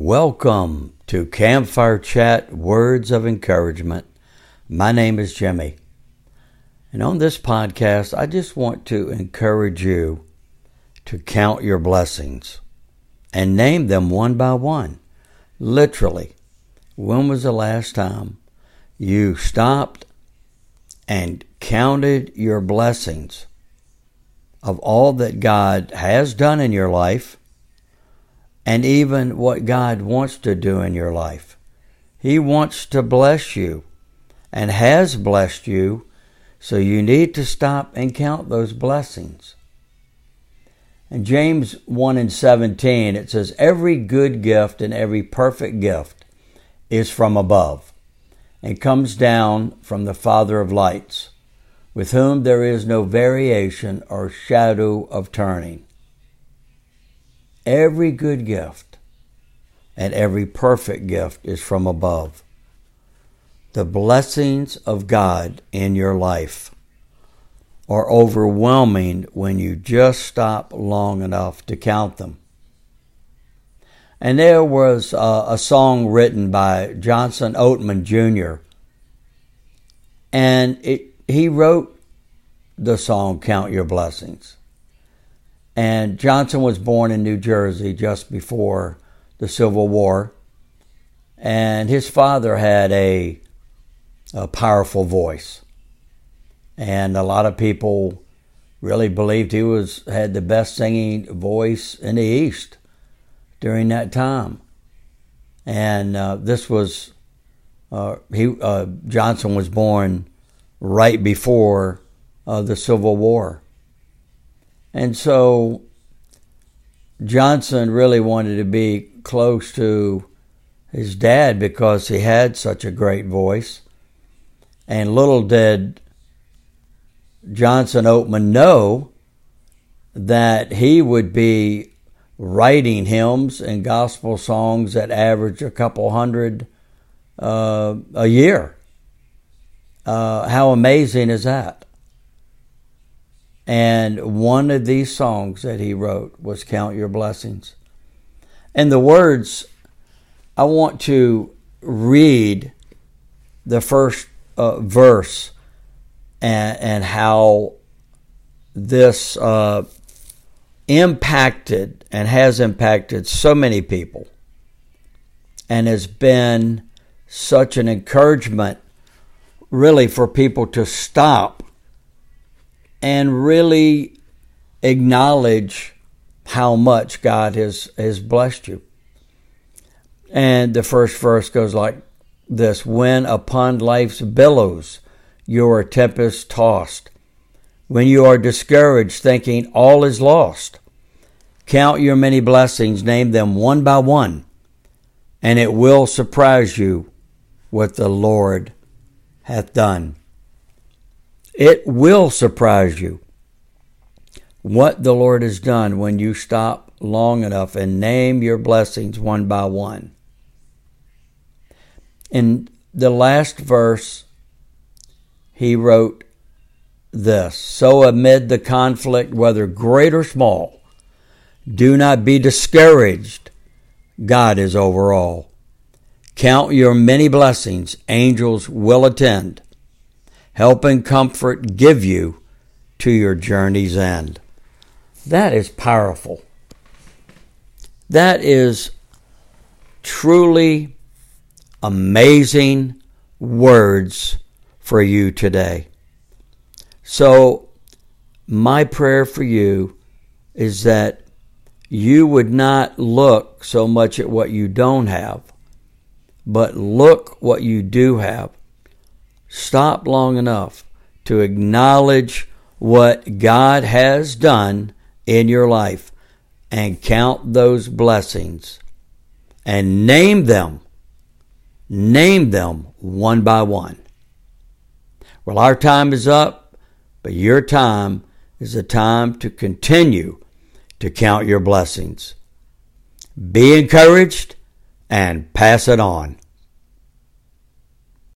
Welcome to Campfire Chat Words of Encouragement. My name is Jimmy. And on this podcast, I just want to encourage you to count your blessings and name them one by one. Literally, when was the last time you stopped and counted your blessings of all that God has done in your life? And even what God wants to do in your life. He wants to bless you and has blessed you, so you need to stop and count those blessings. In James 1 and 17, it says, Every good gift and every perfect gift is from above and comes down from the Father of lights, with whom there is no variation or shadow of turning. Every good gift and every perfect gift is from above. The blessings of God in your life are overwhelming when you just stop long enough to count them. And there was a, a song written by Johnson Oatman Jr. And it, he wrote the song Count Your Blessings. And Johnson was born in New Jersey just before the Civil War. And his father had a, a powerful voice. And a lot of people really believed he was had the best singing voice in the East during that time. And uh, this was uh, he uh, Johnson was born right before uh, the Civil War, and so Johnson really wanted to be close to his dad because he had such a great voice. And little did Johnson Oatman know that he would be writing hymns and gospel songs that average a couple hundred uh, a year. Uh, how amazing is that? And one of these songs that he wrote was Count Your Blessings. And the words, I want to read the first uh, verse and, and how this uh, impacted and has impacted so many people and has been such an encouragement really for people to stop and really acknowledge how much God has, has blessed you. And the first verse goes like this When upon life's billows you are tempest tossed, when you are discouraged, thinking all is lost, count your many blessings, name them one by one, and it will surprise you what the Lord hath done. It will surprise you what the Lord has done when you stop long enough and name your blessings one by one. In the last verse, he wrote this So, amid the conflict, whether great or small, do not be discouraged. God is over all. Count your many blessings, angels will attend help and comfort give you to your journey's end. That is powerful. That is truly amazing words for you today. So, my prayer for you is that you would not look so much at what you don't have, but look what you do have stop long enough to acknowledge what God has done in your life and count those blessings and name them. Name them one by one. Well, our time is up, but your time is a time to continue to count your blessings. Be encouraged and pass it on.